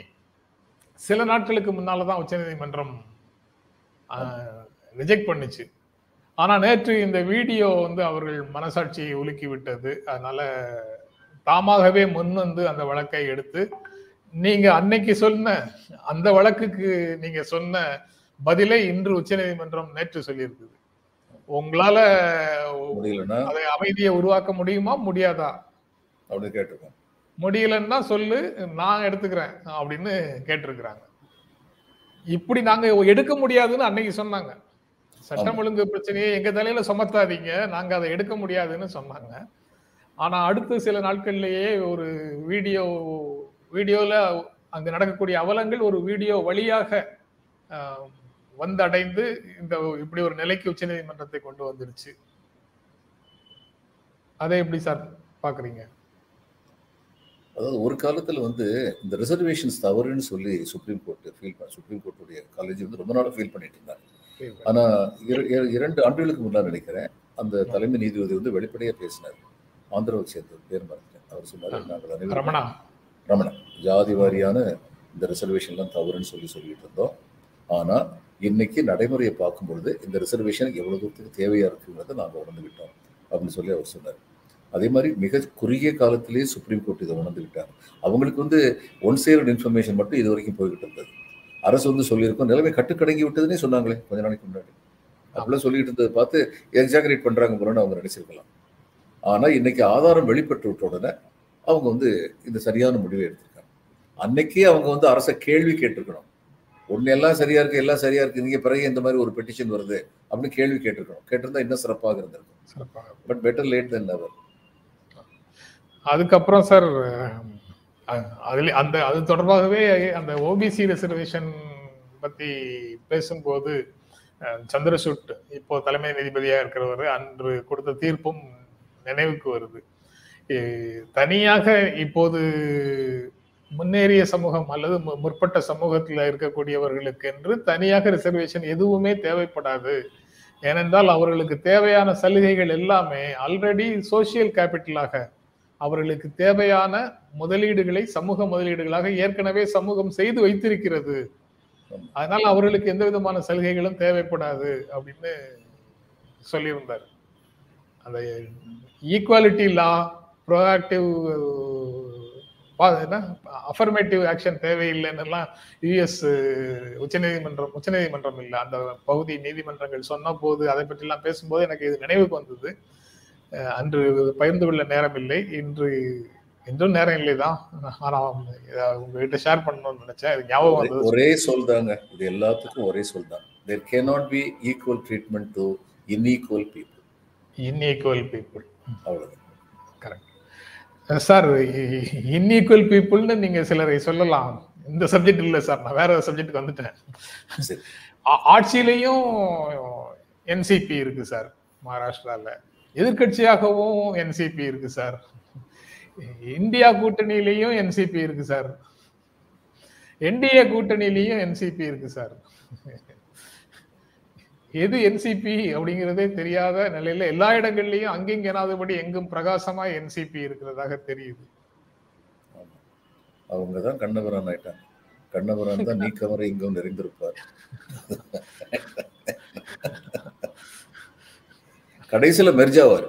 சில நாட்களுக்கு முன்னால தான் உச்சநீதிமன்றம் ரிஜெக்ட் பண்ணுச்சு. ஆனா நேற்று இந்த வீடியோ வந்து அவர்கள் மனசாட்சியை உலுக்கி விட்டது அதனால தாமாகவே முன் வந்து அந்த வழக்கை எடுத்து நீங்க அன்னைக்கு சொன்ன அந்த வழக்குக்கு நீங்க சொன்ன பதிலை இன்று உச்சநீதிமன்றம் நேற்று சொல்லியிருக்குது. உங்களால அதை அமைதியை உருவாக்க முடியுமா? முடியாதா? அப்படின்னு கேட்டிருக்கோம். முடியலன்னா சொல்லு நான் எடுத்துக்கிறேன் அப்படின்னு கேட்டிருக்கிறாங்க. இப்படி நாங்க எடுக்க முடியாதுன்னு அன்னைக்கு சொன்னாங்க. சட்டம் ஒழுங்கு பிரச்சனையை எங்க தலையில சுமத்தாதீங்க. நாங்க அதை எடுக்க முடியாதுன்னு சொன்னாங்க. ஆனா அடுத்த சில நாட்கள்லயே ஒரு வீடியோ வீடியோல அங்க நடக்கக்கூடிய அவலங்கள் ஒரு வீடியோ வழியாக வந்தடைந்து இந்த இப்படி ஒரு நிலைக்கு உச்சநீதிமன்றத்தை கொண்டு வந்துருச்சு. அதை எப்படி சார் பாக்குறீங்க? அதாவது ஒரு காலத்துல வந்து இந்த ரிசர்வேஷன்ஸ் தவறுன்னு சொல்லி சுப்ரீம் கோர்ட் ஃபீல் பண்ண சுப்ரீம் கோர்ட்டுடைய காலேஜ் வந்து ரொம்ப நாளா ஃபீல் பண்ணிட்டு இருந்தாங்க. ஆனா இர- இர- இரண்டு ஆண்டுகளுக்கு முன்னால் நினைக்கிறேன் அந்த தலைமை நீதிபதி வந்து வெளிப்படையா பேசினார். ஆந்திராவை சேர்ந்த பேர் மறந்துட்டேன். அவர் சொன்னார் நாங்கள் அனைவரும் ரமணா. ரமணன் ஜாதி வாரியான இந்த ரிசர்வேஷன்லாம் தவறுன்னு சொல்லி சொல்லிட்டு இருந்தோம். ஆனா இன்னைக்கு நடைமுறையை பார்க்கும் பொழுது இந்த ரிசர்வேஷன் எவ்வளவு தூரத்துக்கு தேவையா இருக்குங்கிறத நாங்கள் உணர்ந்துவிட்டோம் அப்படின்னு சொல்லி அவர் சொன்னார். அதே மாதிரி மிக குறுகிய காலத்திலேயே சுப்ரீம் கோர்ட் இதை உணர்ந்து விட்டாங்க அவங்களுக்கு வந்து ஒன் சைடு இன்ஃபர்மேஷன் மட்டும் இது வரைக்கும் போய்கிட்டு இருந்தது. அரசு வந்து சொல்லியிருக்கோம் நிலைமை கட்டுக்கடங்கி விட்டதுன்னே சொன்னாங்களே கொஞ்ச நாளைக்கு முன்னாடி. அப்படிலாம் சொல்லிட்டு இருந்ததை பார்த்து எக்ஸாகரேட் பண்றாங்க போலன்னு அவங்க நினைச்சிருக்கலாம். ஆனா இன்னைக்கு ஆதாரம் வெளிப்பட்டு விட்ட உடனே அவங்க வந்து இந்த சரியான முடிவை எடுத்திருக்காங்க. அன்னைக்கே அவங்க வந்து அரசை கேள்வி கேட்டிருக்கணும். ஒண்ணு எல்லாம் சரியா இருக்கு எல்லாம் சரியா இருக்கு நீங்க பிறகு இந்த மாதிரி ஒரு பெட்டிஷன் வருது அப்படின்னு கேள்வி கேட்டிருக்கணும். கேட்டிருந்தா இன்னும் சிறப்பாக இருந்திருக்கும். சிறப்பாக but better late than never அதுக்கப்புறம் சார் அதில் அந்த அது தொடர்பாகவே அந்த ஓபிசி ரிசர்வேஷன் பற்றி பேசும்போது சந்திரசூட் இப்போ தலைமை நீதிபதியாக இருக்கிறவர் அன்று கொடுத்த தீர்ப்பும் நினைவுக்கு வருது. தனியாக இப்போது முன்னேறிய சமூகம் அல்லது மு- முற்பட்ட சமூகத்தில் இருக்கக்கூடியவர்களுக்கு என்று தனியாக ரிசர்வேஷன் எதுவுமே தேவைப்படாது. ஏனென்றால் அவர்களுக்கு தேவையான சலுகைகள் எல்லாமே ஆல்ரெடி சோசியல் கேபிட்டலாக அவர்களுக்கு தேவையான முதலீடுகளை சமூக முதலீடுகளாக ஏற்கனவே சமூகம் செய்து வைத்திருக்கிறது. அதனால அவர்களுக்கு எந்த விதமான சலுகைகளும் தேவைப்படாது அப்படின்னு சொல்லியிருந்தார். அந்த ஈக்குவாலிட்டி லா ப்ரோஆக்டிவ் என்ன அஃபர்மேட்டிவ் ஆக்ஷன் தேவையில்லைன்னெல்லாம் யுஎஸ் உச்சநீதிமன்றம் உச்சநீதிமன்றம் இல்லை. அந்த பகுதி நீதிமன்றங்கள் சொன்ன போது அதை பற்றிலாம் பேசும்போது எனக்கு இது நினைவுக்கு வந்தது. அன்று பகிர்ந்து கொள்ள நேரம் இல்லை இன்று இன்றும் நேரம் இல்லை தான் ஆனா இதை உங்ககிட்ட ஷேர் பண்ணணும்னு நினைச்சேன். இது ஞாபகம் ஒரே- சொல் தாங்க. இது எல்லாத்துக்கும் ஒரே சொல் தான். There cannot be equal treatment to inequal people inequal people அவ்வளவுதான். கரெக்ட் சார் இன்ஈக்குவல் பீப்புள்னு நீங்க சிலரை சொல்லலாம். இந்த சப்ஜெக்ட் இல்லை சார் நான் வேற சப்ஜெக்ட்டுக்கு வந்துட்டேன். ஆட்சியிலையும் என்சிபி இருக்கு சார் மகாராஷ்டிரால. எதிர்க்கட்சியாகவும் என்சிபி இருக்கு சார். இந்தியா கூட்டணியிலையும் என்சிபி இருக்கு சார். என்டிஏ கூட்டணியிலையும் என்சிபி இருக்கு சார். எது என்சிபி அப்படிங்கிறதே தெரியாத நிலையில எல்லா இடங்கள்லயும் அங்கிங்கனாதபடி எங்கும் பிரகாசமா என்சிபி இருக்கிறதாக தெரியுது. அவங்க தான் கண்ணபுரான் ஆயிட்டாங்க. கண்ணபுரான் தான் நீக்கவரை இங்கும் நிறைந்திருப்பார். கடைசியில மெர்ஜாவார்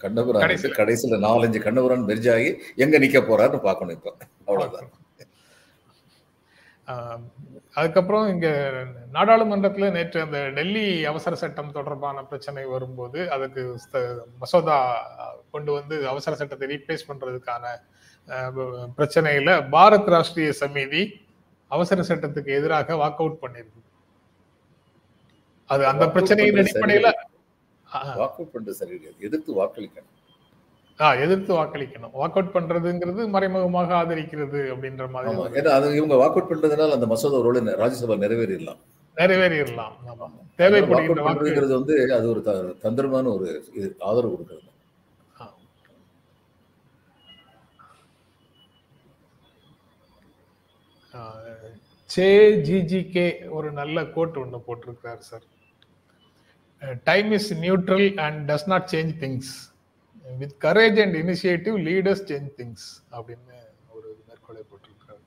கண்ணபுரான் கடைசியில. நாலஞ்சு கண்ணபுரான் மெர்ஜாகி எங்க நிக்க போறாருன்னு பார்க்கணும் இப்ப. அவ்வளவுதான். ஆஹ் அதுக்கப்புறம் இங்க நாடாளுமன்றத்துல நேற்று அந்த டெல்லி அவசர சட்டம் தொடர்பான பிரச்சனை வரும்போது அதுக்கு மசோதா கொண்டு வந்து அவசர சட்டத்தை ரீப்ளேஸ் பண்றதுக்கான பிரச்சனையில பாரத் ராஷ்டிரிய சமிதி அவசர சட்டத்துக்கு எதிராக வாக் அவுட் பண்ணிருக்கு. அது அந்த பிரச்சனையின் அடிப்படையில வாக் அவுட் பண்றது சரியில்லை எதிர்த்து வாக்களிக்கணும். எதிர்த்து வாக்களிக்கணும். வாக் அவுட் பண்றதுங்கிறது மறைமுகமாக ஆதரிக்கிறது அப்படின்ற மாதிரி ஏன்னா அது இவங்க வாக் அவுட் பண்றதுனால அந்த மசோதா ரோல ராஜ்யசபா நிறைவேறிடலாம். நிறைவேறிடலாம். பண்றதுங்கிறது வந்து அது ஒரு தந்திரமான ஒரு இது ஆதரவு கொடுக்கறது. சே ஜிஜிகே ஒரு நல்ல கோட் ஒன்று போட்டிருக்கிறார் sir. Time is neutral and does not change things with courage and initiative leaders change things அப்படின்னு ஒரு மேற்கோளை போட்டிருக்கிறார்.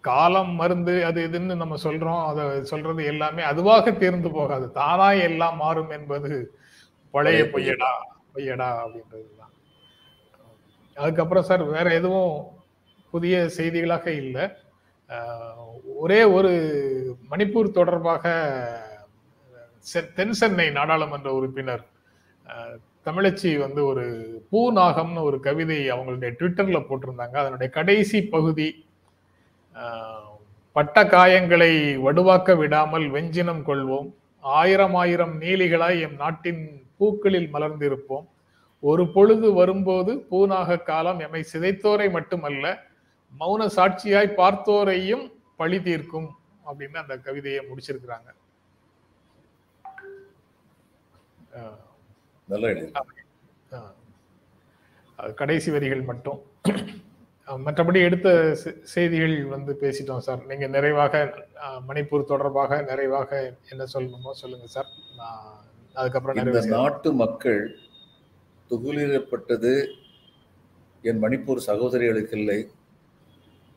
காலம் மருந்து அது இதுன்னு நம்ம சொல்றோம். அதை சொல்றது எல்லாமே அதுவாக தீர்ந்து போகாது. தானா எல்லாம் மாறும் என்பது பழைய பழைய பொய். பொய்யடா பொய்யடா அப்படின்றதுதான். அதுக்கப்புறம் சார் வேற எதுவும் புதிய செய்திகளாக இல்லை. ஒரே ஒரு மணிப்பூர் தொடர்பாக தென் சென்னை நாடாளுமன்ற உறுப்பினர் தமிழச்சி வந்து ஒரு பூநாகம்னு ஒரு கவிதை அவங்களுடைய ட்விட்டர்ல போட்டிருந்தாங்க. அதனுடைய கடைசி பகுதி பட்ட காயங்களை வடுவாக்க விடாமல் வெஞ்சினம் கொள்வோம். ஆயிரம் ஆயிரம் நீலிகளாய் எம் நாட்டின் பூக்களில் மலர்ந்திருப்போம். ஒரு பொழுது வரும்போது பூநாக காலம் எம்மை சிதைத்தோரை மட்டுமல்ல மௌன சாட்சியாய் பார்த்தோரையும் பழி தீர்க்கும் அப்படின்னு அந்த கவிதையை முடிச்சிருக்கிறாங்க. கடைசி வரிகள் மட்டும். மற்றபடி எடுத்த செய்திகள் வந்து பேசிட்டோம் சார். நீங்க நிறைவாக மணிப்பூர் தொடர்பாக நிறைவாக என்ன சொல்லணுமோ சொல்லுங்க சார். அதுக்கப்புறம் இந்த. நாட்டு மக்கள் துகுலிடப்பட்டது என் மணிப்பூர் சகோதரிகளுக்கு இல்லை.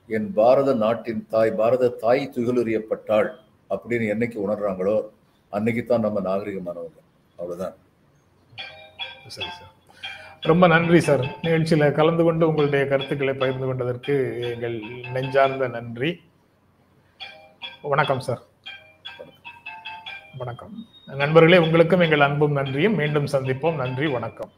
என் பாரத நாட்டின் தாய் பாரத தாய் துகிலுரியப்பட்டாள் அப்படின்னு என்னைக்கு உணர்றாங்களோ அன்னைக்கு தான் நம்ம நாகரிகமானவங்க. அவ்வளவுதான். சரி சார். ரொம்ப நன்றி சார். நிகழ்ச்சியில கலந்து கொண்டு உங்களுடைய கருத்துக்களை பகிர்ந்து கொண்டதற்கு எங்கள் நெஞ்சார்ந்த நன்றி. வணக்கம் சார். வணக்கம். நண்பர்களே உங்களுக்கும் எங்கள் அன்பும் நன்றியும். மீண்டும் சந்திப்போம். நன்றி வணக்கம்.